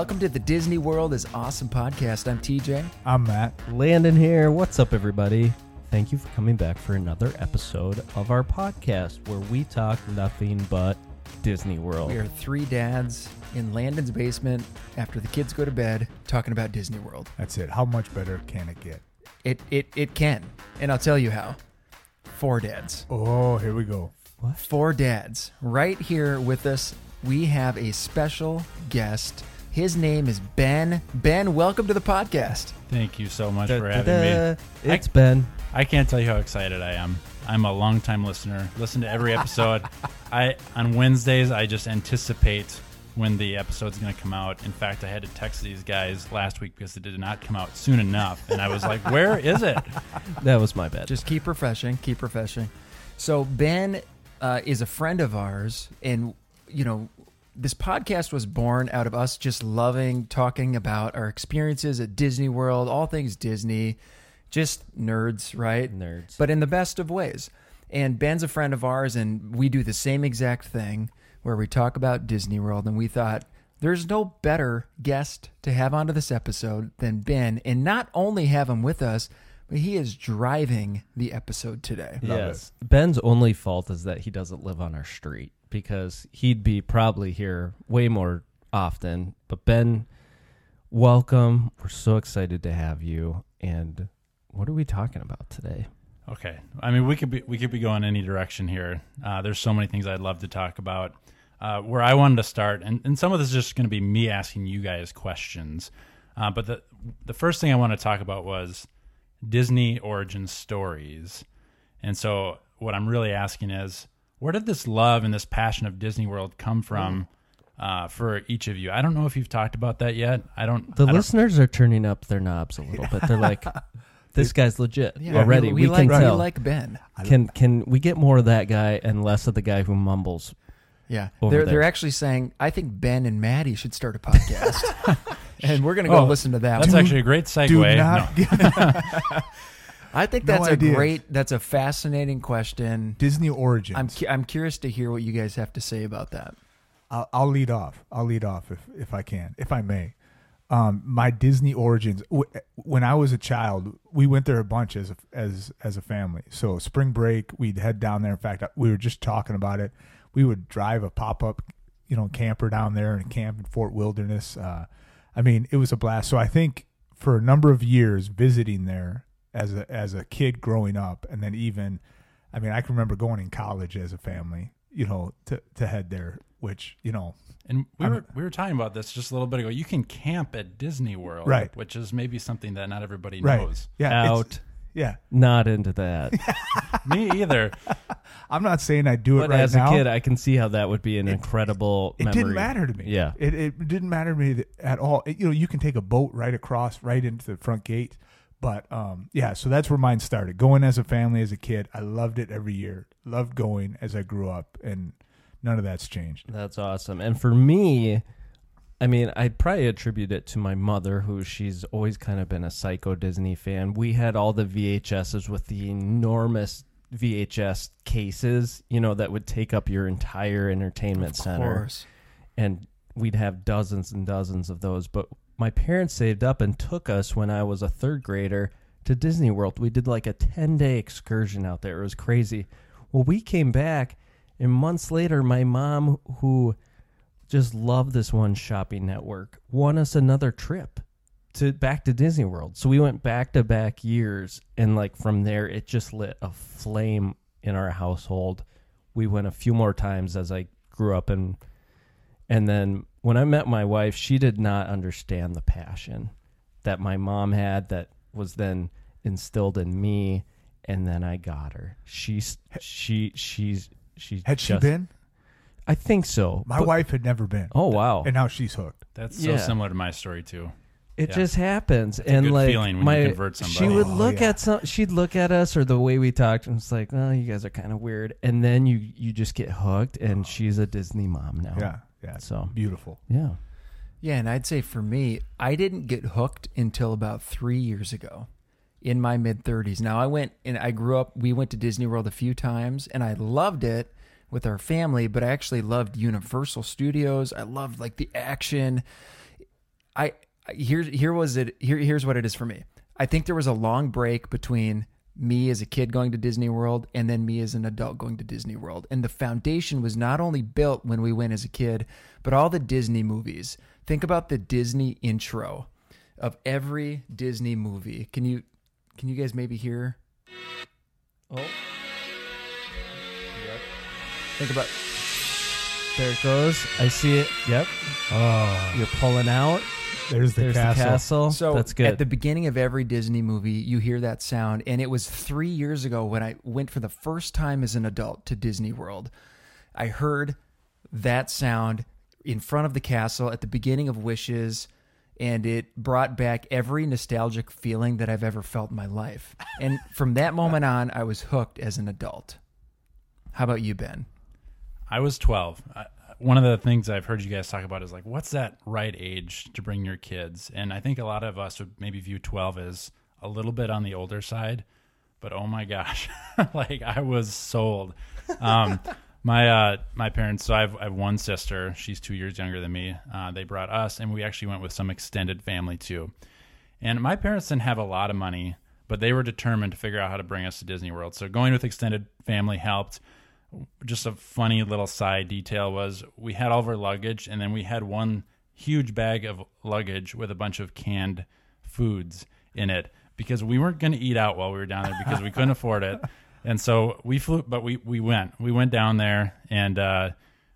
Welcome to the Disney World is Awesome podcast. I'm TJ. I'm Matt. Landon here. What's up, everybody? Thank you for coming back for another episode of our podcast where we talk nothing but Disney World. We are three dads in Landon's basement after the kids go to bed talking about Disney World. That's it. How much better can it get? It it it can. And I'll tell you how. Four dads. Oh, here we go. What? Four dads. Right here with us, we have a special guest. His name is Ben. Ben, welcome to the podcast. Thank you so much for having me. It's Ben. I can't tell you how excited I am. I'm a longtime listener. Listen to every episode. I on Wednesdays I just anticipate when the episode's going to come out. In fact, I had to text these guys last week because it did not come out soon enough, and I was like, "Where is it?" That was my bad. Just keep refreshing, keep refreshing. So Ben uh, is a friend of ours, and you know, this podcast was born out of us just loving talking about our experiences at Disney World, all things Disney, just nerds, right? Nerds. but in the best of ways. And Ben's a friend of ours, and we do the same exact thing where we talk about Disney World. And we thought there's no better guest to have onto this episode than Ben, and not only have him with us, but he is driving the episode today. yes. Ben's only fault is that he doesn't live on our street because he'd be probably here way more often. But Ben, welcome. We're so excited to have you. And what are we talking about today? Okay. I mean, we could be we could be going any direction here. Uh, there's so many things I'd love to talk about. Uh, where I wanted to start, and, and some of this is just going to be me asking you guys questions. Uh, but the the first thing I want to talk about was Disney origin stories. And so, what I'm really asking is, where did this love and this passion of Disney World come from uh, for each of you? I don't know if you've talked about that yet. I don't. The I don't- listeners are turning up their knobs a little bit. They're like, this guy's legit already. we, We, like, can we tell. like Ben. Can can we get more of that guy and less of the guy who mumbles? Yeah, Over they're there. they're actually saying I think Ben and Maddie should start a podcast, and we're gonna go Oh, listen to that. That's one. actually a great segue. Do No. not I think no that's a ideas. great. That's a fascinating question. Disney origins. I'm cu- I'm curious to hear what you guys have to say about that. I'll, I'll lead off. I'll lead off if if I can, if I may. Um, my Disney origins. W- when I was a child, we went there a bunch as a, as as a family. So spring break, we'd head down there. In fact, we were just talking about it. We would drive a pop up, you know, camper down there and camp in Fort Wilderness. Uh, I mean, it was a blast. So I think for a number of years visiting there as a as a kid growing up, and then even, I mean, I can remember going in college as a family, you know, to to head there. Which you know, And we I'm- were we were talking about this just a little bit ago. You can camp at Disney World, Right. Which is maybe something that not everybody right? knows. Yeah, Out. Yeah, Not into that. Me either. I'm not saying I do it right as now. a kid, I can see how that would be an incredible it memory. didn't matter to me. Yeah. it, it didn't matter to me at all. It- you know, you can take a boat right across, right into the front gate. But um, yeah, so that's where mine started. Going as a family as a kid, I loved it every year. Loved going as I grew up, and none of that's changed. That's awesome. And for me, I mean, I'd probably attribute it to my mother, who she's always kind of been a psycho Disney fan. We had all the VHSs with the enormous VHS cases, you know, that would take up your entire entertainment Of center. course. and we'd have dozens and dozens of those. But my parents saved up and took us when I was a third grader to Disney World. We did like a 10 day excursion out there. It was crazy. Well, we came back, and months later, my mom, who just loved this one shopping network, won us another trip to back to Disney World. So we went back to back years, and like from there, it just lit a flame in our household. We went a few more times as I grew up and and then when I met my wife, she did not understand the passion that my mom had that was then instilled in me and then I got her. She's she she's she's Had she been? I think so. My But- wife had never been. Oh wow. and now she's hooked. That's so Yeah. similar to my story too. It Yeah. just happens, a and good like feeling when my, you convert she would Oh, look yeah. at some. She'd look at us or the way we talked, and it's like, oh, you guys are kind of weird. And then you you just get hooked, and oh. she's a Disney mom now. Yeah, yeah. So Beautiful. yeah, Yeah, and I'd say for me, I didn't get hooked until about three years ago, in my mid thirties. Now I went and I grew up. We went to Disney World a few times, and I loved it with our family. But I actually loved Universal Studios. I loved like the action. I here here was it here here's what it is for me. I think there was a long break between me as a kid going to Disney World and then me as an adult going to Disney World. And the foundation was not only built when we went as a kid, but all the Disney movies. Think about the Disney intro of every Disney movie. Can you can you guys maybe hear? Oh, Think about there it goes. I see it. Yep. Oh, You're pulling out. there's the There's castle. the castle. So That's good. at the beginning of every Disney movie, you hear that sound, and it was three years ago when I went for the first time as an adult to Disney World. I heard that sound in front of the castle at the beginning of Wishes, and it brought back every nostalgic feeling that I've ever felt in my life. And from that moment on, I was hooked as an adult. How about you, Ben? I was 12. I, one of the things I've heard you guys talk about is like, what's that right age to bring your kids? And I think a lot of us would maybe view 12 as a little bit on the older side, but oh my gosh, like I was sold. Um, my uh, my parents. So I have, I have one sister. She's two years younger than me. Uh, they brought us, and we actually went with some extended family too. And my parents didn't have a lot of money, but they were determined to figure out how to bring us to Disney World. So going with extended family helped just a funny little side detail was we had all of our luggage and then we had one huge bag of luggage with a bunch of canned foods in it because we weren't going to eat out while we were down there because we couldn't afford it. And so we flew but we we went. We went down there and uh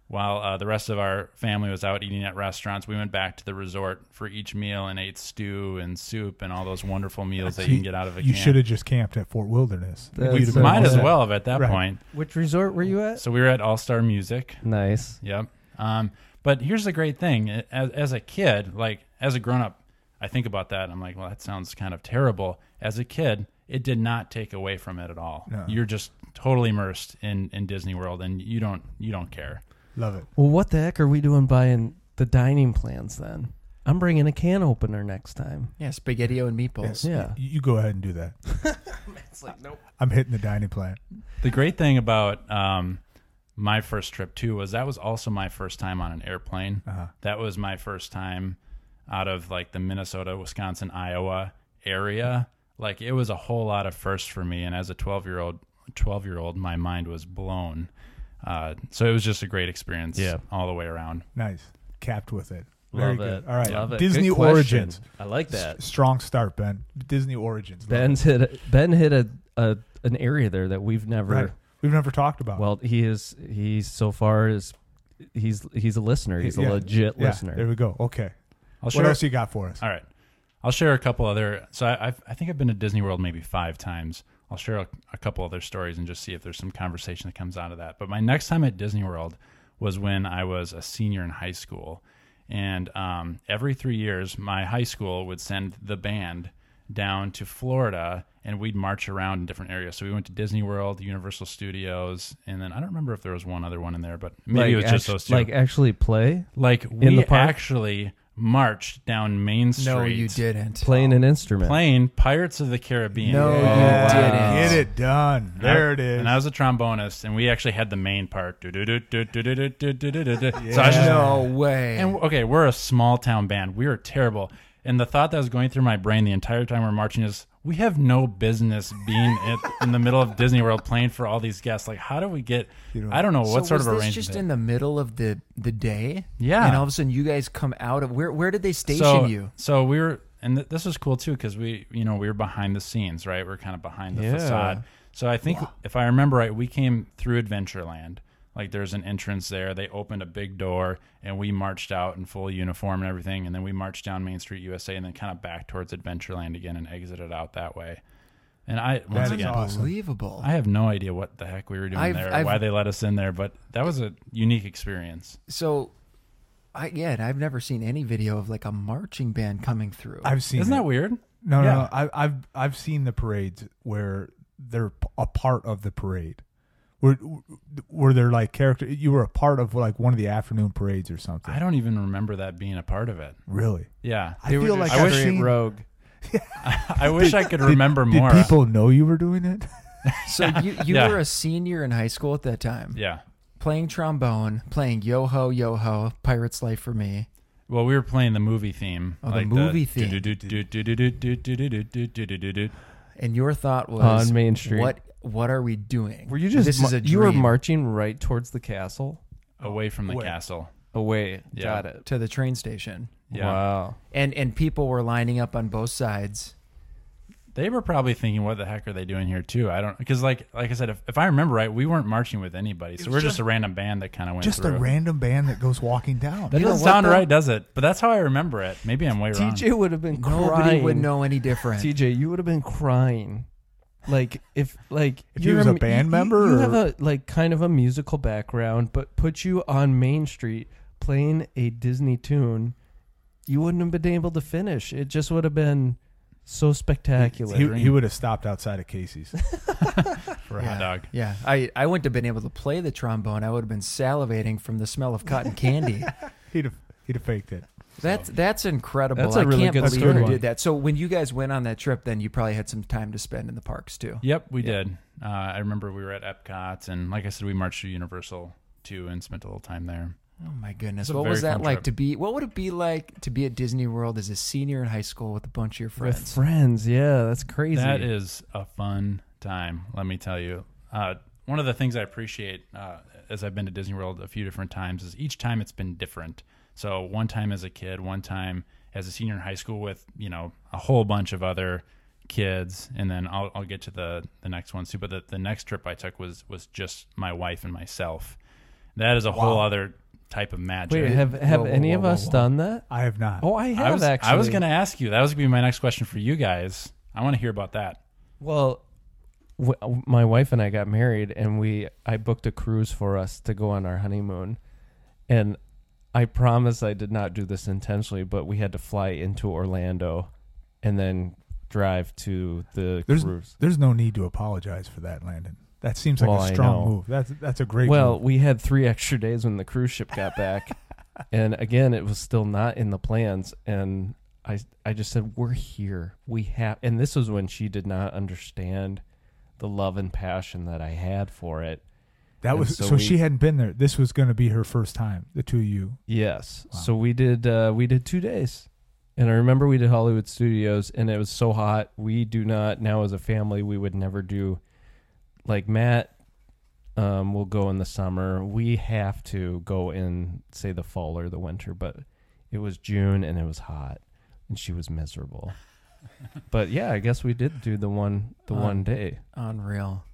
while uh, the rest of our family was out eating at restaurants, we went back to the resort for each meal and ate stew and soup and all those wonderful meals that you can get out of a You can. should have just camped at Fort Wilderness. That's You'd so Might all as well have at that Right. point. Which resort were you at? So we were at All Star Music. Nice. Yep. Um, but here's the great thing: as, as a kid, like as a grown up, I think about that. And I'm like, well, that sounds kind of terrible. As a kid, it did not take away from it at all. No. You're just totally immersed in in Disney World, and you don't you don't care. Love it. Well, what the heck are we doing buying the dining plans then? I'm bringing a can opener next time. Yeah, spaghettio and meatballs. Yeah. You, you go ahead and do that. It's like nope. I'm hitting the dining plan. The great thing about um, my first trip too was that was also my first time on an airplane. Uh-huh. That was my first time out of like the Minnesota, Wisconsin, Iowa area. Like it was a whole lot of firsts for me, and as a twelve year old, twelve year old, my mind was blown. Uh, so it was just a great experience, Yeah. all the way around. Nice. Capped with it. Very Love good. it. All right. Love it. Disney Good question. Origins. I like that. S- strong start, Ben. Disney Origins. Love Ben's hit a, Ben hit a, a an area there that we've never. Right. We've never talked about. Well, he is. He's so far is he's he's a listener. He's Yeah. a legit yeah, listener. There we go. Okay. I'll What share. else you got for us? All right, I'll share a couple other. So I, I've, I think I've been to Disney World maybe five times. I'll share a, a couple other stories and just see if there's some conversation that comes out of that. But my next time at Disney World was when I was a senior in high school, and um, every three years, my high school would send the band down to Florida, and we'd march around in different areas. So we went to Disney World, Universal Studios, and then I don't remember if there was one other one in there, but maybe like it was just those two. Like actually play Like we the park? actually marched down Main Street. No, you didn't. Playing an instrument. Playing Pirates of the Caribbean. No, you didn't. Get it done. There it is. And I was a trombonist, and we actually had the main part. So No way. And okay, we're a small town band. We were terrible. And the thought that was going through my brain the entire time we're marching is, we have no business being in, in the middle of Disney World playing for all these guests. Like, how do we get? You know, I don't know what so sort was of arrangement. just in the middle of the the day? Yeah. And all of a sudden, you guys come out of where? Where did they station so, you? So we were, and th- this was cool too because we, you know, we were behind the scenes, right? We are kind of behind the Yeah. facade. So I think if I remember right, we came through Adventureland. Like there's an entrance there. They opened a big door, and we marched out in full uniform and everything. And then we marched down Main Street, USA, and then kind of back towards Adventureland again, and exited out that way. And I once again. Unbelievable. I have no idea what the heck we were doing I've- there, I've- why they let us in there, but that was a unique experience. so, I yeah, I've never seen any video of like a marching band coming through. I've seen. Isn't it. that weird? No, no, Yeah. no. I, I've I've seen the parades where they're a part of the parade. Where where they're like character. You were a part of like one of the afternoon parades or something. I don't even remember that being a part of it. really. Yeah, I feel like I I've wish- seen. rogue. I wish I could remember did more. people know you were doing it? so you you Yeah. were a senior in high school at that time, Yeah. playing trombone, playing yo ho yo ho, Pirate's Life for me. Well, we were playing the movie theme. Oh, the movie theme. theme. And your thought was On Main Street. What what are we doing? Were you just this is mar- a you were marching right towards the castle? Away from the Wait. castle. Away. Yeah. Got it. to the train station. Yeah. Wow. And and people were lining up on both sides. They were probably thinking, "What the heck are they doing here?" Too. I don't because, like, like I said, if, if I remember right, we weren't marching with anybody, so was we're just, just- a random band that kind of went Just through. a random band that goes walking down. That You know doesn't what, sound though? right, does it? But that's how I remember it. Maybe I'm way wrong. TJ would have been Nobody crying. would know any different. TJ, you would have been crying. Like if like If he you're was a m- band you- member, you or- have a like kind of a musical background, but put you on Main Street playing a Disney tune, you wouldn't have been able to finish. It just would have been so spectacular. He, he would have stopped outside of Casey's. for a yeah. hot dog. Yeah, I I wouldn't have been able to play the trombone. I would have been salivating from the smell of cotton candy. he'd have he'd have faked it. That's that's incredible. That's a I really can't good believe story. you did that. So when you guys went on that trip, then you probably had some time to spend in the parks too. Yep, we Yeah. did. Uh, I remember we were at Epcot, and like I said, we marched to Universal too, and spent a little time there. Oh my goodness! It's a What was very that fun like trip. to be? What would it be like to be at Disney World as a senior in high school with a bunch of your with friends? friends. Yeah, that's crazy. That is a fun time, let me tell you. Uh, one of the things I appreciate uh, as I've been to Disney World a few different times is each time it's been different. So one time as a kid, one time as a senior in high school with you know a whole bunch of other kids, and then I'll, I'll get to the the next one too. But the, the next trip I took was was just my wife and myself. That is a whole other type of magic. Wait, have have Whoa, whoa, any whoa, of whoa, us whoa. done that? I have not. Oh, I have I was actually. I was going to ask you. That was going to be my next question for you guys. I want to hear about that. Well, w- my wife and I got married, and we I booked a cruise for us to go on our honeymoon, and I promise I did not do this intentionally, but we had to fly into Orlando, and then drive to the There's cruise. there's no need to apologize for that, Landon. That seems like Well, a strong move. That's that's a great Well, move. we had three extra days when the cruise ship got back, and again, it was still not in the plans, and. I, I just said we're here we have and this was when she did not understand the love and passion that I had for it That was so so, we- she hadn't been there. This was going to be her first time. The two of you. Yes. Wow. So we did uh we did 2 days. And I remember we did Hollywood Studios and it was so hot. We do not now as a family we would never do like Matt um will go in the summer. We have to go in say the fall or the winter, but it was June and it was hot and she was miserable. but yeah, I guess we did do the one the Uh, one day. Unreal,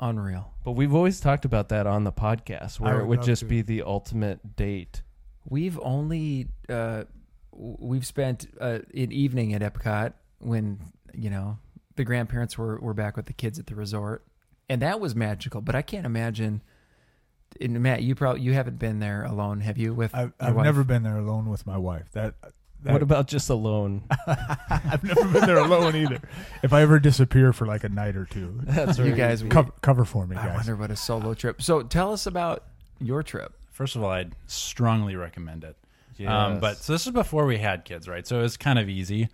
unreal. But we've always talked about that on the podcast where I it would would love just to. be the ultimate date. We've only uh, w- we've spent uh, an evening at Epcot when you know the grandparents were were back with the kids at the resort, and that was magical. But I can't imagine. And Matt, you probably you haven't been there alone, have you? With I've, your I've wife? never been there alone with my wife. That. That What about just alone? I've never been there alone either. If I ever disappear for like a night or two, That's You where guys- cover, cover for me, I guys. wonder what a solo trip. So tell us about your trip. First of all, I'd strongly recommend it. Yes. Um, but so this is before we had kids, right? So it was kind of easy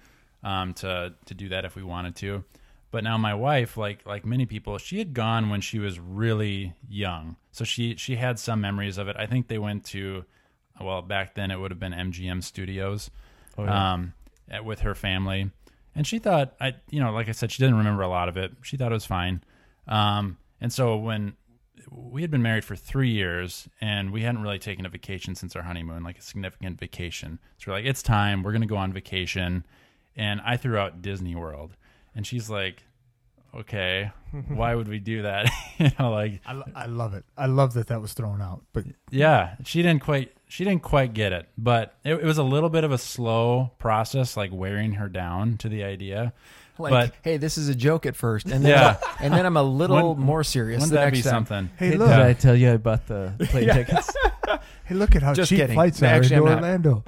um, to to do that if we wanted to. But now my wife, like like many people, she had gone when she was really young, so she she had some memories of it. I think they went to, well, back then it would have been MGM Studios, Oh, yeah. um, at- with her family, and she thought I, you know, like I said, she didn't remember a lot of it. She thought it was fine, um, and so when we had been married for three years and we hadn't really taken a vacation since our honeymoon, like a significant vacation. So we're like, it's time. We're going to go on vacation. And I threw out Disney World. And she's like, okay, why would we do that? you know, like, I, I love it. I love that that was thrown out. But yeah, she didn't quite, she didn't quite get it. But it, it was a little bit of a slow process, like wearing her down to the idea. Like, But- hey, this is a joke at first, and then Yeah. and then I'm a little Wouldn't- more serious. Wouldn't the that next be time. something? hey, Hey, look, did I tell you I bought the plane tickets? hey, look at how Just cheap kidding. flights are Actually, into I'm not. Orlando.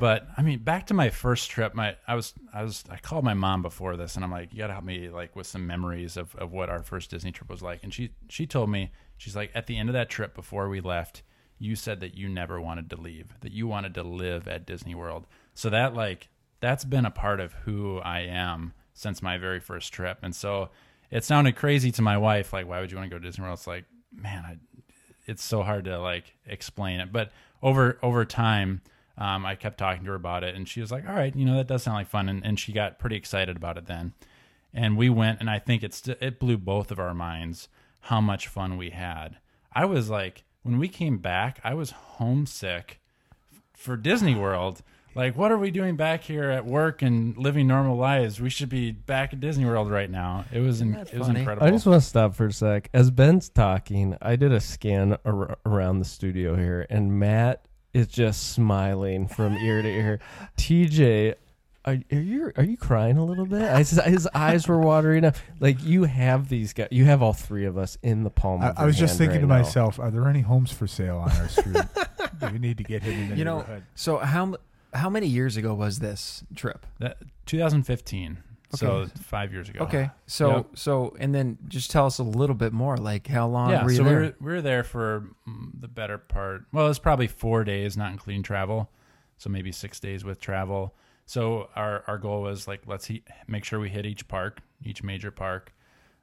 but I mean, back to my first trip. My I was I was I called my mom before this, and I'm like, you gotta help me like with some memories of, of what our first Disney trip was like. And she she told me she's like, at the end of that trip before we left, you said that you never wanted to leave, that you wanted to live at Disney World. So that like that's been a part of who I am since my very first trip. And so it sounded crazy to my wife, like, why would you want to go to Disney World? It's like, man, I, it's so hard to like explain it. But over over time, um, I kept talking to her about it, and she was like, "All right, you know that does sound like fun," and, and she got pretty excited about it then. And we went, and I think it's it blew both of our minds how much fun we had. I was like, when we came back, I was homesick for Disney World. Like, what are we doing back here at work and living normal lives? We should be back at Disney World right now. It was in, it was funny. incredible. I just want to stop for a sec. As Ben's talking, I did a scan ar- around the studio here, and Matt is just smiling from ear to ear. TJ, are, are you are you crying a little bit? I, his eyes were watering up. Like you have these guys, you have all three of us in the palm. I, of I your was just hand thinking to now. myself, are there any homes for sale on our street? Do we need to get him in the You know, neighborhood? so how how many years ago was this trip? That 2015. So five years ago. Okay, so Yep. so and then just tell us a little bit more. Like how long Yeah. were you So there? we were we were there for mm, the better part. Well, it was probably four days, not including travel. So maybe six days with travel. So our our goal was like let's he- make sure we hit each park, each major park.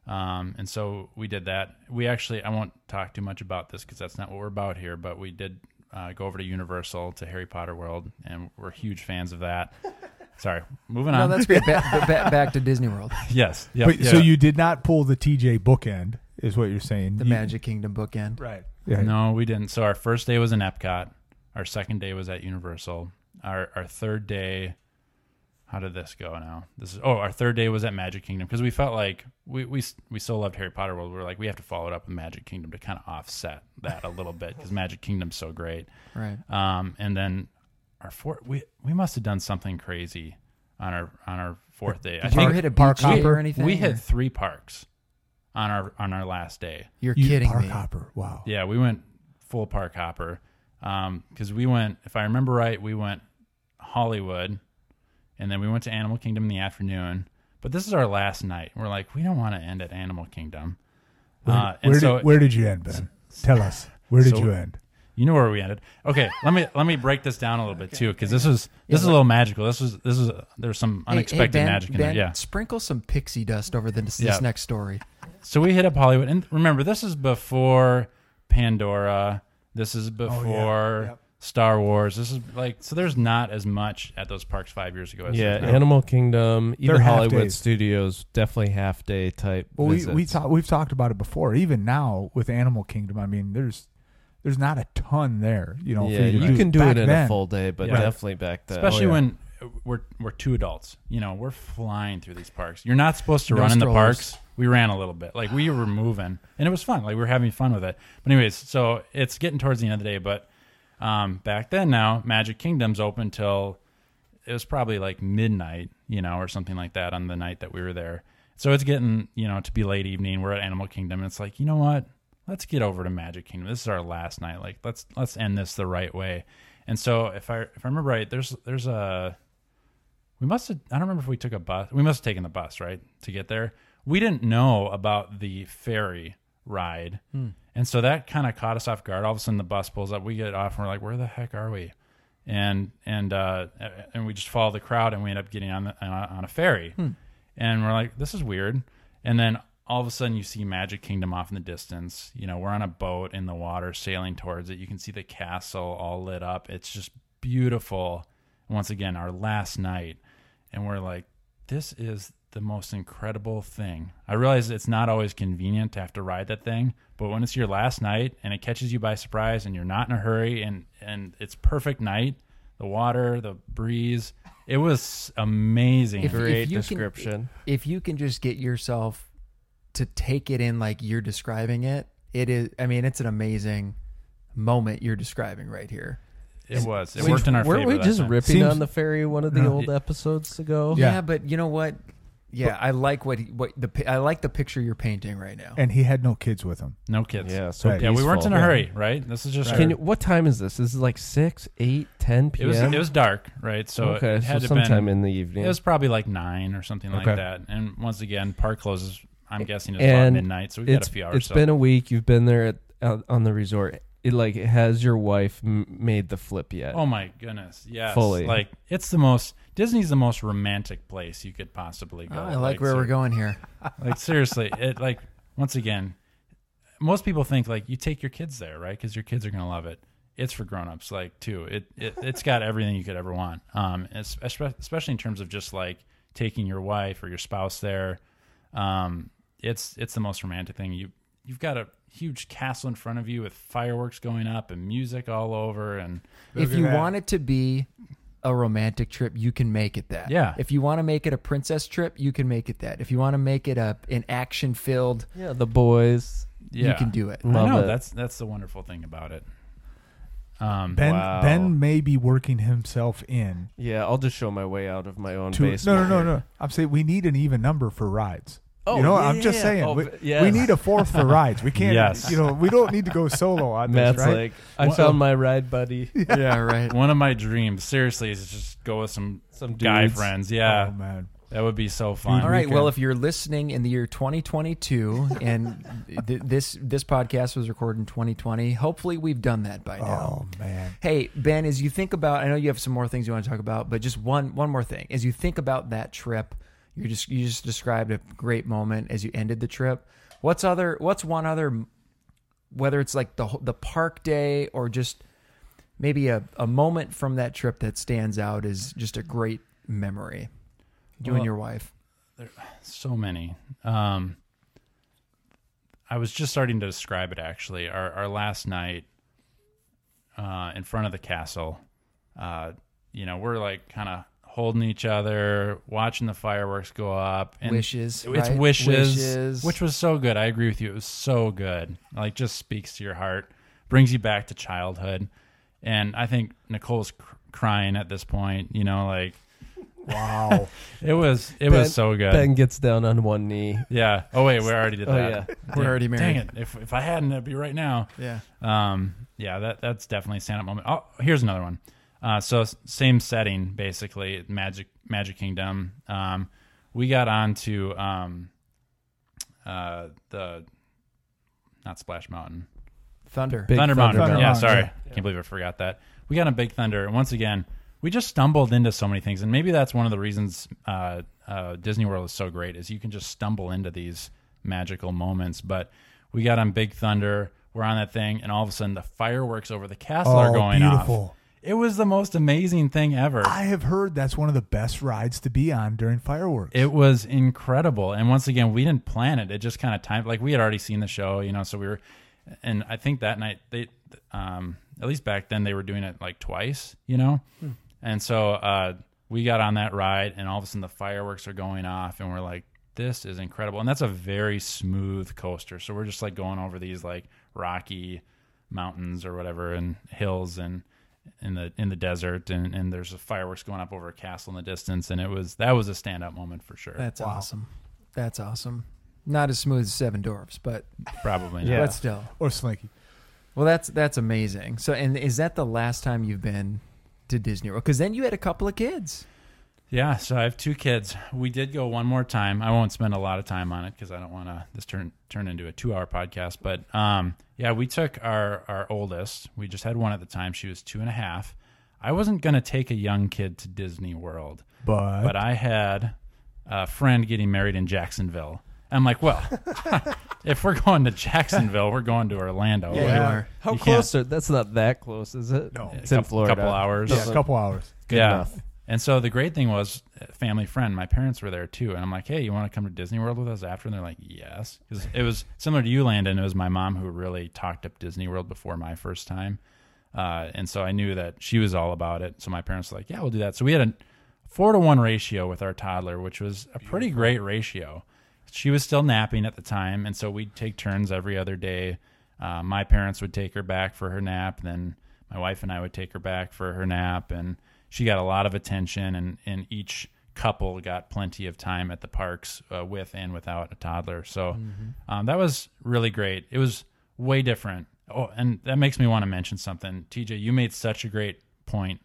Um, and so we did that. We actually I won't talk too much about this because that's not what we're about here. But we did uh, go over to Universal to Harry Potter World, and we're huge fans of that. Sorry, moving no, on. that's great. Back, back, back to Disney World, yes. Yep, but, yeah. So you did not pull the TJ bookend, is what you're saying? the You- Magic Kingdom bookend. right? Yeah. No, we didn't. So our first day was in Epcot. Our second day was at Universal. Our our third day, how did this go now? This is oh, our third day was at Magic Kingdom because we felt like we we we so loved Harry Potter World. We were like we have to follow it up with Magic Kingdom to kind of offset that a little bit because Magic Kingdom's so great. Right. Um, and then our fourth, we we must have done something crazy on our on our fourth day. I Did you ever think hit a park beach hopper? or anything? we or- hit three parks on our on our last day. You're You- kidding park me. hopper. Wow. Yeah, we went full park hopper because we went. If I remember right, we went Hollywood, and then we went to Animal Kingdom in the afternoon. But this is our last night. We're like, we don't want to end at Animal Kingdom. Where, Uh, and where so did, where did you end, Ben? Tell us. Where did So- you end? you know where we ended. Okay, let me let me break this down a little bit too, because this is Yeah, this is a little magical. This was this is there's some Hey, hey, unexpected ben, magic in ben, there. Yeah. Sprinkle some pixie dust over this, Yeah. this next story. So we hit up Hollywood, and remember, this is before Pandora. This is Oh, before Yep. Star Wars. This is like so. There's not as much at those parks five years ago. As Yeah, there's now. Animal Kingdom, They're even half Hollywood days. Studios, definitely half day type. Well, we we visits. talk, we've talked about it before. Even now with Animal Kingdom, I mean, there's there's not a ton there. You know, for yeah, you, to you can do Back it in then, a full day, but Yeah. definitely back then. especially Oh, yeah. when we're we're two adults. You know, we're flying through these parks. You're not supposed to No run in the strollers. parks. We ran a little bit, like we were moving, and it was fun. Like we were having fun with it. But anyways, so it's getting towards the end of the day. But um, back then, now Magic Kingdom's open till it was probably like midnight, you know, or something like that on the night that we were there. So it's getting you know to be late evening. We're at Animal Kingdom. And it's like you know what? Let's get over to Magic Kingdom. This is our last night. Like let's let's end this the right way. And so if I if I remember right, there's there's a we must have I don't remember if we took a bus. We must have taken the bus, right, to get there. We didn't know about the ferry ride. And so that kind of caught us off guard. All of a sudden the bus pulls up, we get off and we're like, "Where the heck are we?" And and uh and we just follow the crowd and we end up getting on the, on a- on a ferry. And we're like, "This is weird." And then all of a sudden you see Magic Kingdom off in the distance. You know, we're on a boat in the water sailing towards it. You can see the castle all lit up. It's just beautiful. Once again, our last night. And we're like, this is the most incredible thing. I realize it's not always convenient to have to ride that thing, but when it's your last night and it catches you by surprise and you're not in a hurry and and it's perfect night, the water, the breeze, it was amazing. If- Great you can- description. If you can just get yourself to take it in like you're describing it, it is. I mean, it's an amazing moment you're describing right here. it was. It We- worked in our Weren't favor. we just time. ripping Seems- on the ferry one of the No. old episodes ago? Yeah. Yeah, but you know what? Yeah, I like what he, what the pi- I like the picture you're painting right now. and he had no kids with him. No kids. Yeah, so Right. Yeah, we weren't in a peaceful. hurry, right? This is just Can you, what time is this? This is like 6, 8, 10 it p.m. was it was dark, right? So okay, it had so to been sometime in the evening. It was probably like nine or something like that. And once again, park closes. I'm guessing it's about And midnight, so we got a few hours. it's so. been a week. You've been there at, out on the resort. It like has your wife m- made the flip yet? oh my goodness, yes, Fully. Like it's the most Disney's the most romantic place you could possibly go. Oh, I like where ser- we're going here. Like seriously, it like once again, most people think like you take your kids there, right? Because your kids are gonna love it. it's for grown-ups like too. It, it it's got everything you could ever want. Um, especially in terms of just like taking your wife or your spouse there. Um, it's it's the most romantic thing. You you've got a huge castle in front of you with fireworks going up and music all over and if you want it to be a romantic trip, you can make it that. Yeah. If you want to make it a princess trip, you can make it that. If you want to make it a an action filled, Yeah, the boys. yeah, you can do it. I know it. that's that's the wonderful thing about it. Um, Ben Wow. Ben may be working himself in Yeah, I'll just show my way out of my own to no no no no. I'm saying we need an even number for rides. Oh, you know, yeah, I'm just yeah. saying Oh, we, yes. we need a fourth for rides. We can't. Yes. You know, we don't need to go solo on this, Matt's right? like, I Well- found my ride buddy. yeah, right. one of my dreams, seriously, is just go with some Some guy friends. Yeah, Oh man. that would be so fun. All right. weekend. Well, if you're listening in the year 2022 and th- this this podcast was recorded in 2020, hopefully we've done that by now. Oh man. Hey Ben, as you think about, I know you have some more things you want to talk about, but just one one more thing. As you think about that trip, you just you just described a great moment as you ended the trip. What's other? What's one other? Whether it's like the the park day or just maybe a, a moment from that trip that stands out is just a great memory. You and your wife. so many. Um, I was just starting to describe it actually. Our our last night uh, in front of the castle, uh, you know, we're like kind of holding each other, watching the fireworks go up, and wishes. it's right? wishes, Wishes. which was so good. I agree with you. It was so good. Like just speaks to your heart, brings you back to childhood, and I think Nicole's cr- crying at this point. You know, like Wow. it was it Ben- was so good. Ben gets down on one knee. Yeah. Oh wait, we already did Oh, that. yeah. We're already married. Dang it! If if I hadn't, it'd be right now. Yeah. Um. Yeah. That that's definitely a stand-up moment. Oh, here's another one. Uh. So same setting, basically Magic Magic Kingdom. Um. We got on to um. Uh. The. Not Splash Mountain. Thunder. Big Thunder, Thunder Mountain. Mountain. Yeah, Thunder sorry. Mountain, Can't believe I forgot that. We got on Big Thunder, and once again, we just stumbled into so many things, and maybe that's one of the reasons uh, uh, Disney World is so great is you can just stumble into these magical moments. But we got on Big Thunder, we're on that thing, and all of a sudden the fireworks over the castle are oh, going off. Beautiful. It was the most amazing thing ever. I have heard that's one of the best rides to be on during fireworks. It was incredible. And once again, we didn't plan it. It just kind of timed like we had already seen the show, you know, so we were and I think that night they um at least back then they were doing it like twice, you know. And so uh we got on that ride and all of a sudden the fireworks are going off and we're like this is incredible. And that's a very smooth coaster. So we're just like going over these like rocky mountains or whatever and hills and in the in the desert and, and there's fireworks going up over a castle in the distance and it was that was a standout moment for sure. That's Wow. awesome. That's awesome. Not as smooth as Seven Dwarfs, but Probably Yeah. but still. or Slinky. Well, that's that's amazing. So, and is that the last time you've been to Disney World? Because then you had a couple of kids. Yeah, so I have two kids. We did go one more time. I won't spend a lot of time on it because I don't want to this turn turn into a two hour podcast. But um, yeah, we took our our oldest. We just had one at the time. She was two and a half. I wasn't gonna take a young kid to Disney World, But, but I had a friend getting married in Jacksonville. I'm like, well, if we're going to Jacksonville, we're going to Orlando. Yeah, Like, you are. How You close? Are, that's not that close, is it? No. it's a in couple- Florida. couple hours. yeah, a couple hours. Good yeah. enough. And so the great thing was, uh, family friend, my parents were there too. And I'm like, hey, you want to come to Disney World with us after? And they're like, yes. Because it was similar to you, Landon. It was my mom who really talked up Disney World before my first time. Uh, and so I knew that she was all about it. So my parents were like, yeah, we'll do that. So we had a four to one ratio with our toddler, which was a pretty great ratio. She was still napping at the time. And so we'd take turns every other day. Uh, my parents would take her back for her nap. Then my wife and I would take her back for her nap. And she got a lot of attention. And, and each couple got plenty of time at the parks uh, with and without a toddler. So um, that was really great. It was way different. Oh, and that makes me want to mention something. TJ, you made such a great point.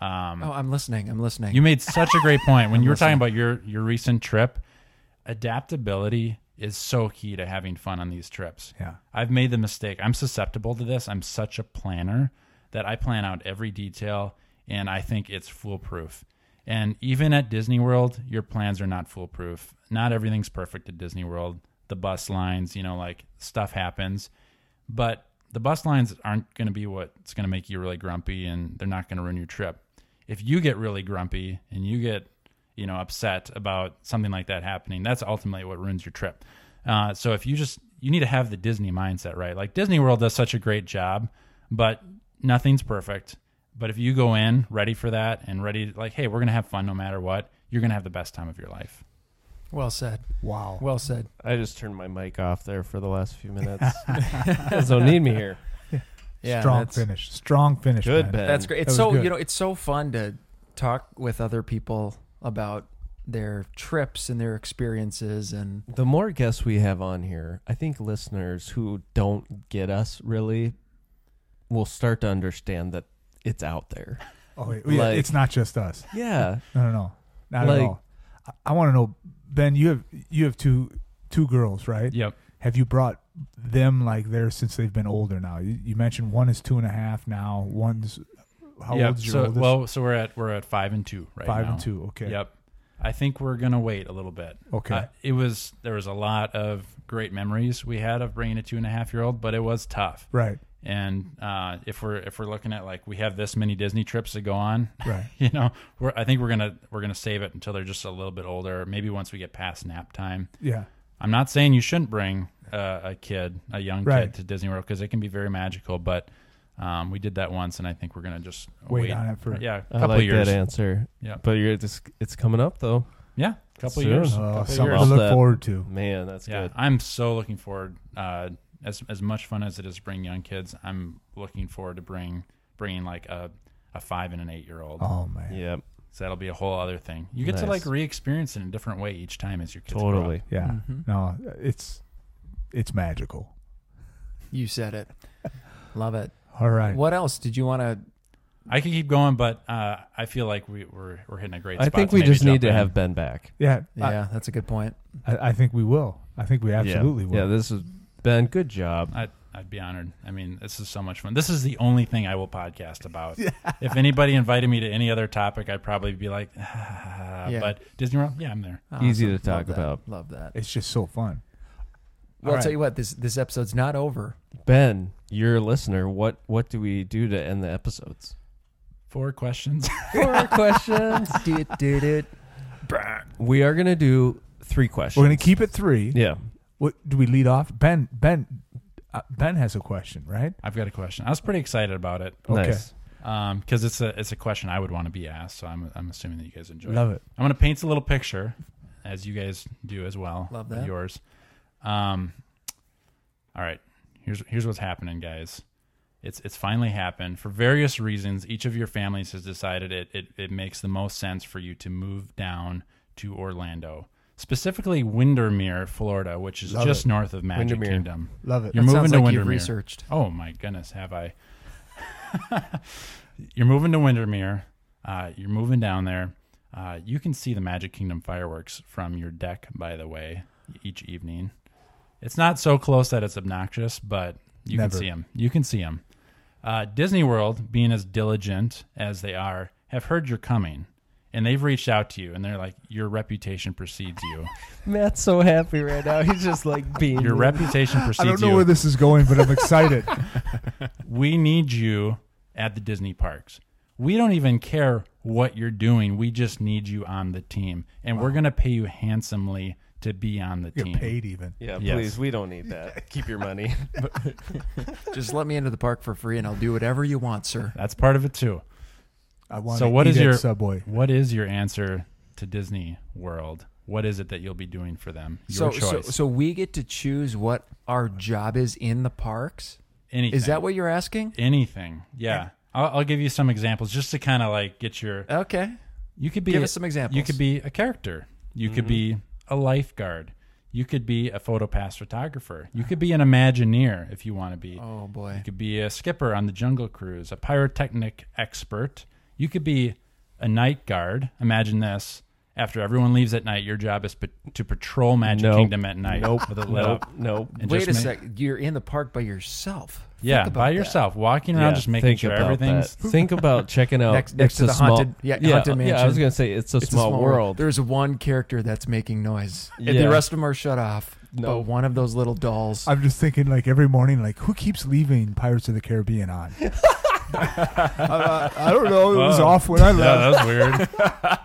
Um, Oh, I'm listening. I'm listening. you made such a great point when you were talking about your your recent trip. Adaptability is so key to having fun on these trips. Yeah. I've made the mistake. I'm susceptible to this. I'm such a planner that I plan out every detail and I think it's foolproof. And even at Disney World, your plans are not foolproof. Not everything's perfect at Disney World. The bus lines, you know, like stuff happens. But the bus lines aren't going to be what's going to make you really grumpy and they're not going to ruin your trip. If you get really grumpy and you get, you know, upset about something like that happening, that's ultimately what ruins your trip. Uh, so if you just, you need to have the Disney mindset, right? Like Disney World does such a great job, but nothing's perfect. But if you go in ready for that and ready, like, hey, we're going to have fun no matter what, you're going to have the best time of your life. Well said. Wow. Well said. I just turned my mic off there for the last few minutes. Guys don't need me here. Yeah, Strong finish. Strong finish. Good, man. Ben. That's great. It's was so good. you know, it's so fun to talk with other people about their trips and their experiences and The more guests we have on here, I think listeners who don't get us really will start to understand that it's out there. Oh, wait. yeah, Like- it's not just us. Yeah. No, no, no. Not Like- at all. I, I want to know, Ben. You have you have two two girls, right? Yep. Have you brought them like there since they've been older now? You, you mentioned one is two and a half now. One's how Yep. old is your so, oldest? Well, so we're at we're at five and two right Five now. and two. Okay. Yep. I think we're gonna wait a little bit. Okay. Uh, it was there was a lot of great memories we had of bringing a two and a half year old, but it was tough. Right. And uh, if we're if we're looking at like we have this many Disney trips to go on, Right. you know, we're I think we're gonna we're gonna save it until they're just a little bit older. Maybe once we get past nap time. Yeah. I'm not saying you shouldn't bring uh, a kid, a young Right. kid, to Disney World because it can be very magical. But um, we did that once, and I think we're gonna just Wait on it for- yeah, a I couple like years. that answer. Yeah, But you're just it's coming up though. yeah, couple of Soon. years. Uh, Oh, couple something years. to Love look forward to. Man, that's Yeah, good. I'm so looking forward. Uh, as as much fun as it is to bring young kids, I'm looking forward to bring bringing like a a five and an eight year old. Oh man. yep. So that'll be a whole other thing. You get to like re-experience it in a different way each time as your kids grow up. totally. Yeah. Mhm. No, it's it's magical. you said it. Love it. All right. What else did you want to I could keep going, but uh, I feel like we, we're we're hitting a great. I spot think we just need to in. have Ben back. Yeah. Yeah, that's a good point. I, I, I think we will. I think we absolutely yeah. will. Yeah, this is Ben. Good job. I'd, I'd be honored. I mean, this is so much fun. This is the only thing I will podcast about. If anybody invited me to any other topic, I'd probably be like, ah, Yeah. but Disney World, yeah, I'm there. Oh, Easy to talk Love that. about. Love that. It's just so fun. Well, All I'll tell you what. This this episode's not over. Ben, you're a listener. What what do we do to end the episodes? Four questions. Four questions. Did did it. We are gonna do three questions. We're gonna keep it three. Yeah. What do we lead off? Ben Ben uh, Ben has a question, right? I've got a question. I was pretty excited about it Okay. Nice. because it's a it's a question I would want to be asked. So I'm I'm assuming that you guys enjoy. Love it. it. I'm going to paint a little picture, as you guys do as well. Love that. Yours. Um. All right. Here's here's what's happening, guys. It's it's finally happened. For various reasons, each of your families has decided it it, it makes the most sense for you to move down to Orlando, specifically Windermere, Florida, which is Love just it. north of Magic Windermere. Kingdom. Love it. You're That moving sounds to like you've Windermere. researched. Oh my goodness, have I? you're moving to Windermere. Uh, you're moving down there. Uh, you can see the Magic Kingdom fireworks from your deck, by the way, each evening. It's not so close that it's obnoxious, but you Never. can see them. You can see them. Uh, Disney World, being as diligent as they are, have heard you're coming, and they've reached out to you, and they're like, "Your reputation precedes you. Matt's so happy right now. He's just like being Your reputation precedes you. I don't know you." where this is going, but I'm excited. we need you at the Disney parks. We don't even care what you're doing. We just need you on the team. And we're going to pay you handsomely to be on the Get team. paid even. Yeah, Yes. please. We don't need that. Keep your money. Just let me into the park for free, and I'll do whatever you want, sir. That's part of it too. I want. So to what eat is your- Subway? What is your answer to Disney World? What is it that you'll be doing for them? Your So, so choice. so we get to choose what our job is in the parks. anything. Is that what you're asking? anything? Yeah. I'll, I'll give you some examples just to kind of like get your. Okay. You could be Give us some examples. You could be a character. You could be mm-hmm. a lifeguard. You could be a photopass photographer. You could be an Imagineer if you want to be. Oh boy. You could be a skipper on the Jungle Cruise, a pyrotechnic expert. You could be a night guard. Imagine this. After everyone leaves at night, your job is pa- to patrol Magic Nope. Kingdom at night nope. with it lit Nope. up. Nope. and Wait a just make- sec. You're in the park by yourself. Yeah, Think about by that. yourself, walking around, Yeah, just making think sure about everything's. that. Think about checking out Next- next it's to a the small, haunted- yeah, yeah, haunted Yeah, I was gonna say it's a It's small, world. There's one character that's making noise. And Yeah. The rest of them are shut off. No. But one of those little dolls. I'm just thinking, like every morning, like who keeps leaving Pirates of the Caribbean on? I, I don't know. It was Oh. off when I Yeah, left. that was weird.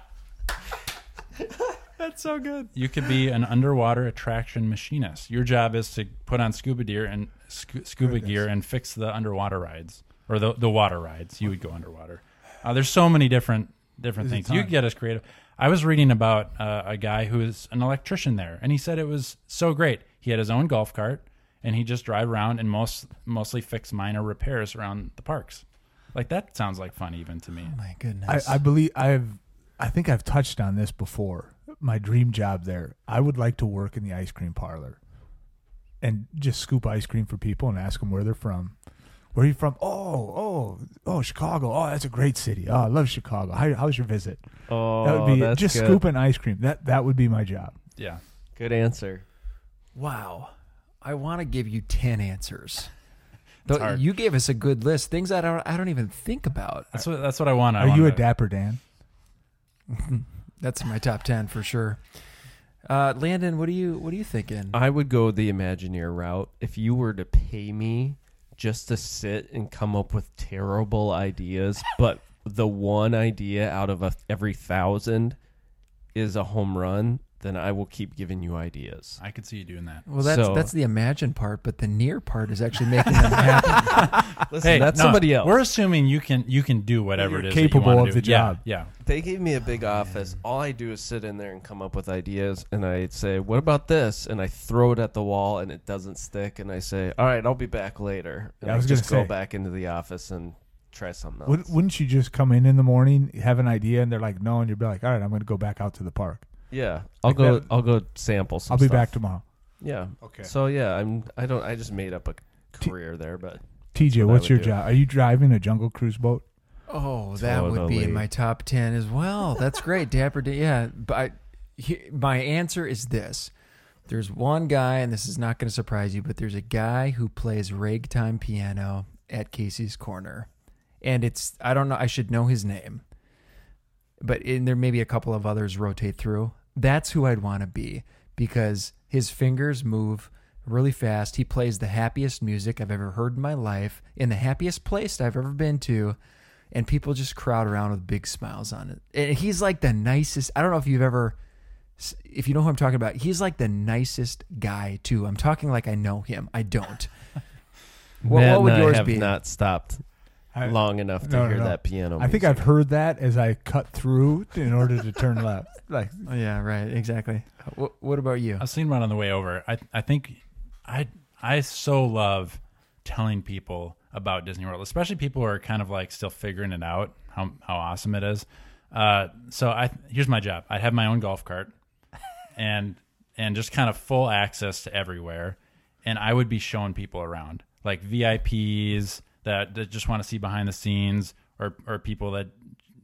That's so good. You could be an underwater attraction machinist. Your job is to put on scuba gear and scu- scuba gear and fix the underwater rides or the the water rides. You would go underwater. Uh, there's so many different different There's things. You could get us creative. I was reading about uh, a guy who is an electrician there, and he said it was so great. He had his own golf cart, and he just drive around and most mostly fix minor repairs around the parks. Like that sounds like fun even to me. Oh my goodness. I, I believe I've. I think I've touched on this before. My dream job there. I would like to work in the ice cream parlor, and just scoop ice cream for people and ask them where they're from. Where are you from? Oh, oh, oh, Chicago. Oh, that's a great city. Oh, I love Chicago. How, how's your visit? Oh, that would be oh, that's just good. scooping ice cream. That that would be my job. Yeah. Good answer. wow. I want to give you 10 answers. It's Though you gave us a good list. Things I don't I don't even think about. That's what that's what I want. I Are you a wanna- dapper Dan? That's my top 10 for sure. Uh, Landon, what are you what are you thinking? I would go the Imagineer route. If you were to pay me just to sit and come up with terrible ideas, but the one idea out of a, every thousand is a home run, then I will keep giving you ideas. I could see you doing that. well, that's so- that's the imagine part, but the near part is actually making them happen. Listen, that's no, somebody else. We're assuming you can you can do whatever You're it is that you capable wanna of do. the job. Yeah, They gave me a big office. All I do is sit in there and come up with ideas, and I say, "What about this?" And I throw it at the wall, and it doesn't stick. And I say, "All right, I'll be back later." And Yeah, I was just gonna go say. back into the office and try something else. Wouldn't, wouldn't you just come in in the morning, have an idea, and they're like, no, and you'd be like, all right, I'm going to go back out to the park. Yeah, I'll Like go. that- I'll go sample some. I'll be stuff. back tomorrow. Yeah. Okay. So yeah, I'm. I don't. I just made up a career there, but TJ, what I what's would your do. job? Are you driving a jungle cruise boat? Oh, that would be Totally. in my top 10 as well. That's great. Dapper Dan. Yeah. But I, he, my answer is this there's one guy, and this is not going to surprise you, but there's a guy who plays ragtime piano at Casey's Corner. And it's, I don't know, I should know his name. But in, there may be a couple of others rotate through. That's who I'd want to be because his fingers move really fast. He plays the happiest music I've ever heard in my life in the happiest place I've ever been to and people just crowd around with big smiles on it. And he's like the nicest. I don't know if you've ever, if you know who I'm talking about. He's like the nicest guy too. I'm talking like I know him. I don't. What- what would yours I have be? not stopped I, long enough to no, no, hear no. that piano. I think music. I've heard that as I cut through in order to turn left. Like, Oh, yeah, right. Exactly. What, what about you? I've seen about it on the way over. I I think I I so love telling people about Disney World, especially people who are kind of like still figuring it out how how awesome it is. Uh, so I here's my job. I have my own golf cart, and and just kind of full access to everywhere, and I would be showing people around like VIPs that, that just want to see behind the scenes, or or people that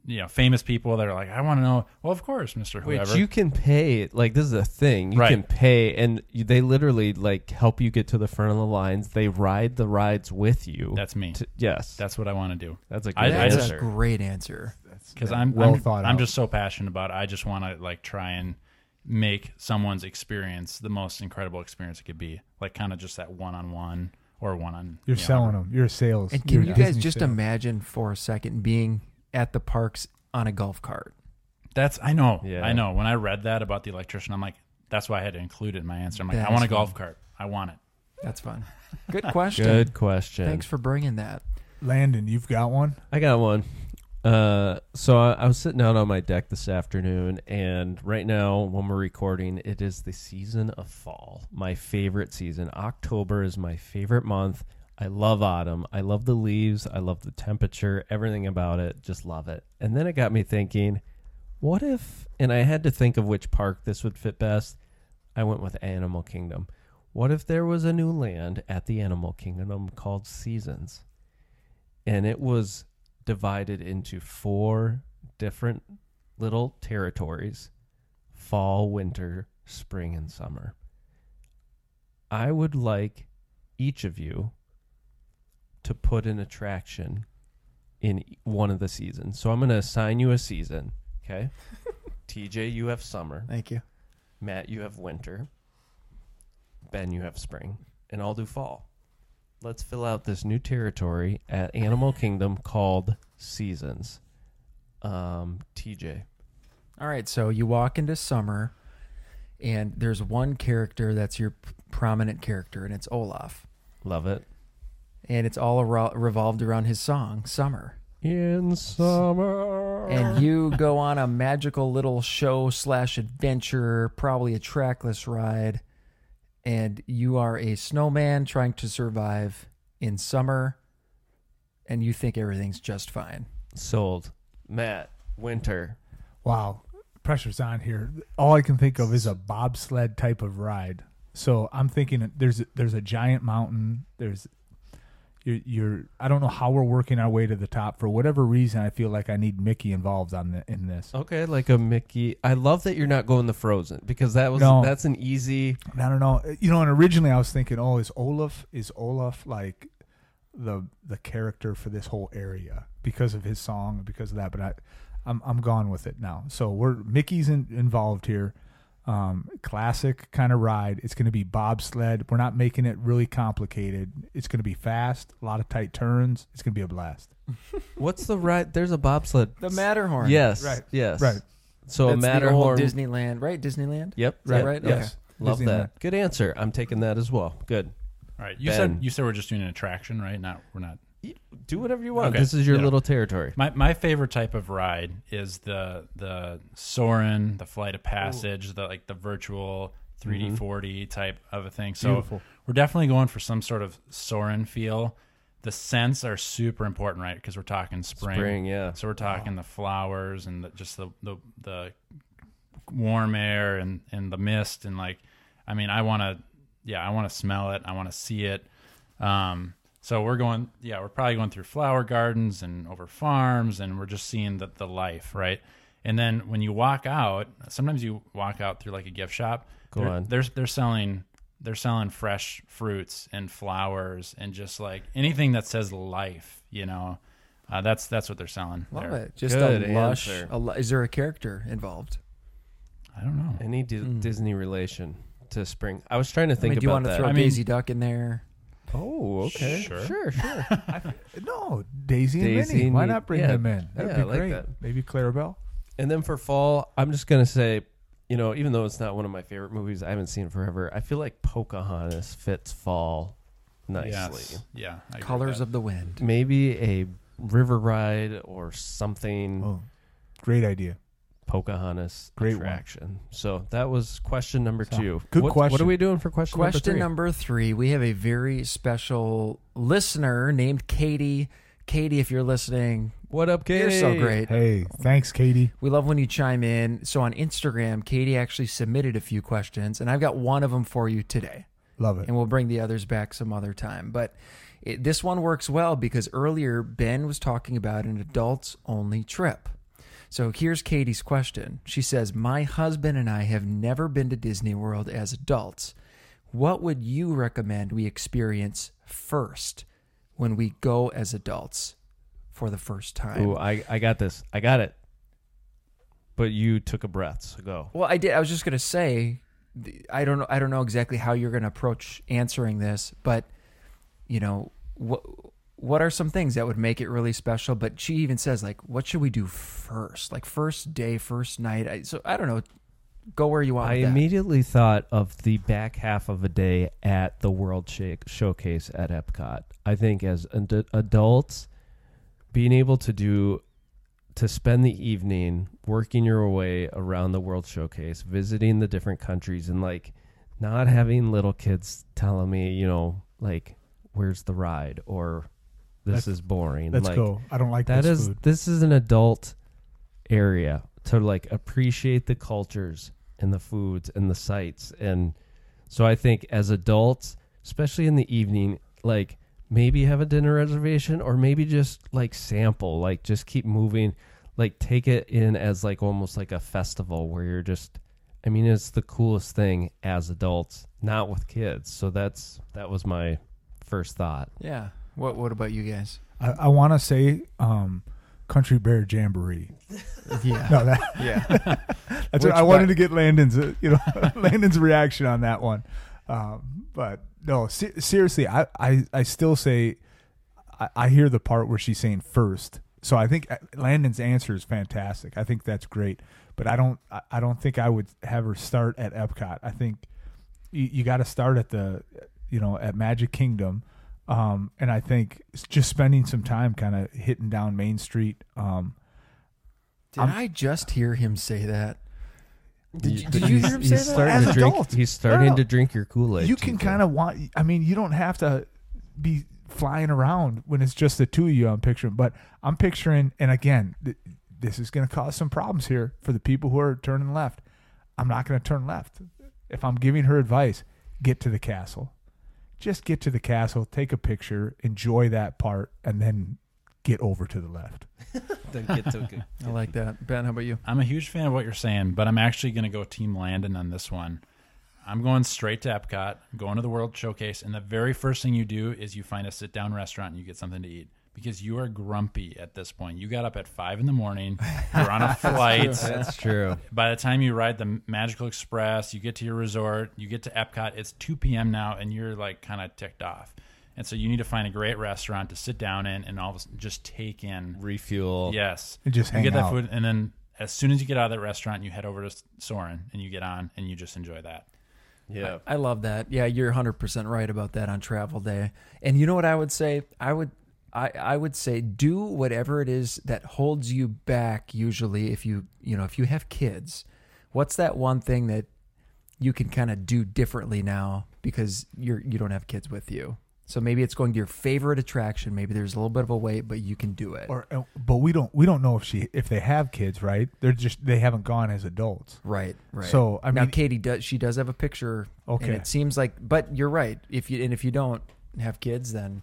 you know famous people that are like I want to know. Well, of course, Mister whoever Which Whoever. you can pay. Like this is a thing. You Right. can pay, and you, they literally like help you get to the front of the lines. They ride the rides with you. That's me. to- yes, That's what I want to do. that's a good I- I That's just- a great answer. because I'm well I'm, thought I'm out. just so passionate about it. I just want to like try and make someone's experience the most incredible experience it could be. Like kind of just that one on one or one on. you're you know, selling them. You're a sales. And you're can you guys Disney just sales. imagine for a second being at the parks on a golf cart? That's I know. Yeah. I know. When I read that about the electrician, I'm like, that's why I had to include it in my answer. I'm like, That I want a is golf cart. I want it. That's fun. Good question. good question. Thanks for bringing that. Landon, you've got one? I got one. Uh, so I, I was sitting out on my deck this afternoon, and right now, when we're recording, it is the season of fall. My favorite season. October is my favorite month. I love autumn. I love the leaves. I love the temperature. Everything about it. Just love it. And then it got me thinking, what if? And I had to think of which park this would fit best. I went with Animal Kingdom. What if there was a new land at the Animal Kingdom called Seasons? And it was divided into four different little territories fall, winter, spring, and summer. I would like each of you to put an attraction in one of the seasons. So I'm going to assign you a season. Okay. TJ, you have summer. Thank you. Matt, you have winter. Ben, you have spring, and I'll do fall. Let's fill out this new territory at Animal Kingdom called Seasons. Um, TJ. All right, so you walk into summer, and there's one character that's your p- prominent character, and it's Olaf, Love it. and it's all aro- revolved around his song "Summer." In summer. And you go on a magical little show slash adventure, probably a trackless ride, and you are a snowman trying to survive in summer, and you think everything's just fine. Sold. Matt, winter. Wow, pressure's on here. All I can think of is a bobsled type of ride. So I'm thinking there's there's a giant mountain. There's you're, you're I don't know how we're working our way to the top. For whatever reason, I feel like I need Mickey involved on the, in this. Okay, like a Mickey. I love that you're not going the Frozen because that was No. that's an easy. I don't know. You know, and originally I was thinking, oh, is Olaf is Olaf like the the character for this whole area because of his song, because of that. But I, I'm I'm gone with it now. So we're Mickey's in, involved here. Um, classic kind of ride. It's going to be bobsled. We're not making it really complicated. It's going to be fast. A lot of tight turns. It's going to be a blast. What's the right? There's a bobsled. The Matterhorn. Yes. Right. Yes. Right. So That's a the Matterhorn. old Disneyland, right? Disneyland. Yep. Is that right? yep. Yes. Love Disneyland. that. Good answer. I'm taking that as well. Good. All right. You Ben. said you said we're just doing an attraction, right? Not we're not. Do whatever you want. Okay. This is your Yeah. little territory. My my favorite type of ride is the the Soarin', the Flight of Passage, the like the virtual 3D 4D type of a thing. So Beautiful. we're definitely going for some sort of Soarin' feel. The scents are super important, right? Because we're talking spring. Spring, yeah. So we're talking the flowers and the, just the, the the warm air and and the mist and like, I mean, I want to, yeah, I want to smell it. I want to see it. Um, so we're going, yeah, we're probably going through flower gardens and over farms, and we're just seeing the the life, right? And then when you walk out, sometimes you walk out through like a gift shop. Go they're, on. They're they're selling they're selling fresh fruits and flowers and just like anything that says life, you know. Uh, that's that's what they're selling. Love there. it. Just Good a lush. answer. A, is there a character involved? I don't know. Any Di- Mm. Disney relation to spring? I was trying to I think mean, do you want to that. throw I mean- Daisy Duck in there? Oh, okay. Sure. Sure, sure. No, Daisy, Daisy and Minnie. and Why Mi- not bring yeah. them in? That'd Yeah, be I like great. that. Maybe Clarabelle. And then for fall, I'm just gonna say, you know, even though it's not one of my favorite movies, I haven't seen it forever. I feel like Pocahontas fits fall nicely. Yes. Yeah. I agree with Colors that. of the Wind. Maybe a river ride or something. Oh, great idea. Pocahontas Great one. So that was question number So, two. good what, What are question. we doing for question, Question number number three. We have a very special listener named Katie. Katie, if you're listening. What up, Katie? you're so great. Hey, thanks, Katie. We love when you chime in. So on Instagram, Katie actually submitted a few questions, and I've got one of them for you today. Love it. and we'll bring the others back some other time. But it, this one works well because earlier Ben was talking about an adults only trip. So here's Katie's question. She says, My husband and I have never been to Disney World as adults. What would you recommend we experience first when we go as adults for the first time? Ooh, I, I got this. I got it. But you took a breath, so go. Well, I did. I was just gonna say, I don't know. I don't know exactly how you're gonna approach answering this, but you know, what what are some things that would make it really special? But she even says, like, what should we do first? Like first day, first night. I, so I don't know. Go where you want. I immediately thought of the back half of a day at the World Shake Showcase at Epcot. I think as ad- adults, being able to do to spend the evening working your way around the World Showcase, visiting the different countries, and like not having little kids telling me, you know, like where's the ride or this Let's- is boring. Let's like, go. I don't like that this is food. this is an adult area to like appreciate the cultures and the foods and the sights and so i think as adults especially in the evening like maybe have a dinner reservation or maybe just like sample like just keep moving like take it in as like almost like a festival where you're just i mean it's the coolest thing as adults not with kids so that's that was my first thought Yeah. What What about you guys? I, I want to say um, Country Bear Jamboree. Yeah. No, that Yeah. that's Which what I wanted to get Landon's uh, you know Landon's reaction on that one. Um, but no, se- seriously, I, I, I still say I, I hear the part where she's saying first. So I think uh, Landon's answer is fantastic. I think that's great. But I don't I- I don't think I would have her start at Epcot. I think you, you got to start at the you know at Magic Kingdom. Um, and I think just spending some time kind of hitting down Main Street. Um, Did I'm- I just hear him say that? Did you, He's- did you hear him say he's that? starting As to drink. adults. He's starting No. to drink your Kool Aid. you can kind of want. I mean, you don't have to be flying around when it's just the two of you. I'm picturing, but I'm picturing, and again, th- this is going to cause some problems here for the people who are turning left. I'm not going to turn left. If I'm giving her advice, get to the castle. Just get to the castle, take a picture, enjoy that part, and then get over to the left. I like that. Ben, how about you? I'm a huge fan of what you're saying, but I'm actually going to go Team Landon on this one. I'm going straight to Epcot, going to the World Showcase, and the very first thing you do is you find a sit down restaurant and you get something to eat because you are grumpy at this point. You got up at five in the morning, you're on a flight. That's true. By the time you ride the Magical Express, you get to your resort, you get to Epcot, it's 2 p.m. now, and you're like kind of ticked off. And so you need to find a great restaurant to sit down in and all of a sudden just take in Refuel. Yes. And just you hang get that out. food, and then as soon as you get out of that restaurant, you head over to Soarin' and you get on and you just enjoy that. Yeah. I love that. Yeah, you're 100% right about that on travel day. And you know what I would say? I would I, I would say do whatever it is that holds you back usually if you you know if you have kids what's that one thing that you can kind of do differently now because you're you don't have kids with you so maybe it's going to your favorite attraction maybe there's a little bit of a wait but you can do it Or, uh, but we don't we don't know if she if they have kids, right? They're just they haven't gone as adults. right right So I mean now Katie does she does have a picture Okay. and it seems like but you're right if you and if you don't have kids then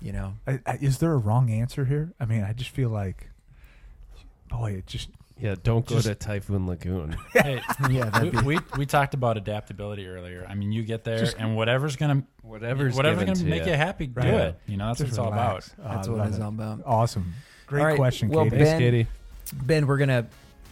you know I, I, is there a wrong answer here? I mean, I just feel like, boy, it just Yeah. Don't go Just- to Typhoon Lagoon. Hey, yeah we, that'd be we we talked about adaptability earlier. I mean, you get there Just- and whatever's gonna Whatever's whatever's gonna to make you. you happy, do Right. it. You know, that's what just it's all about. relax. Oh, that's I what it's all about Awesome, great All right, question, well, Katie. Thanks, Ben- Katie. Ben, we're gonna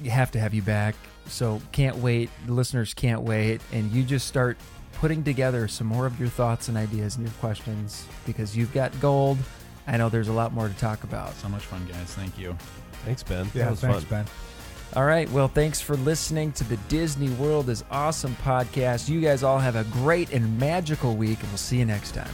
have to have you back. So can't wait. The listeners can't wait, and you just start putting together some more of your thoughts and ideas and your questions because you've got gold. I know there's a lot more to talk about. So much fun, guys. Thank you. Thanks, Ben. yeah, that was thanks, fun. Ben. All right. Well, thanks for listening to the Disney World is Awesome podcast. You guys all have a great and magical week, and we'll see you next time.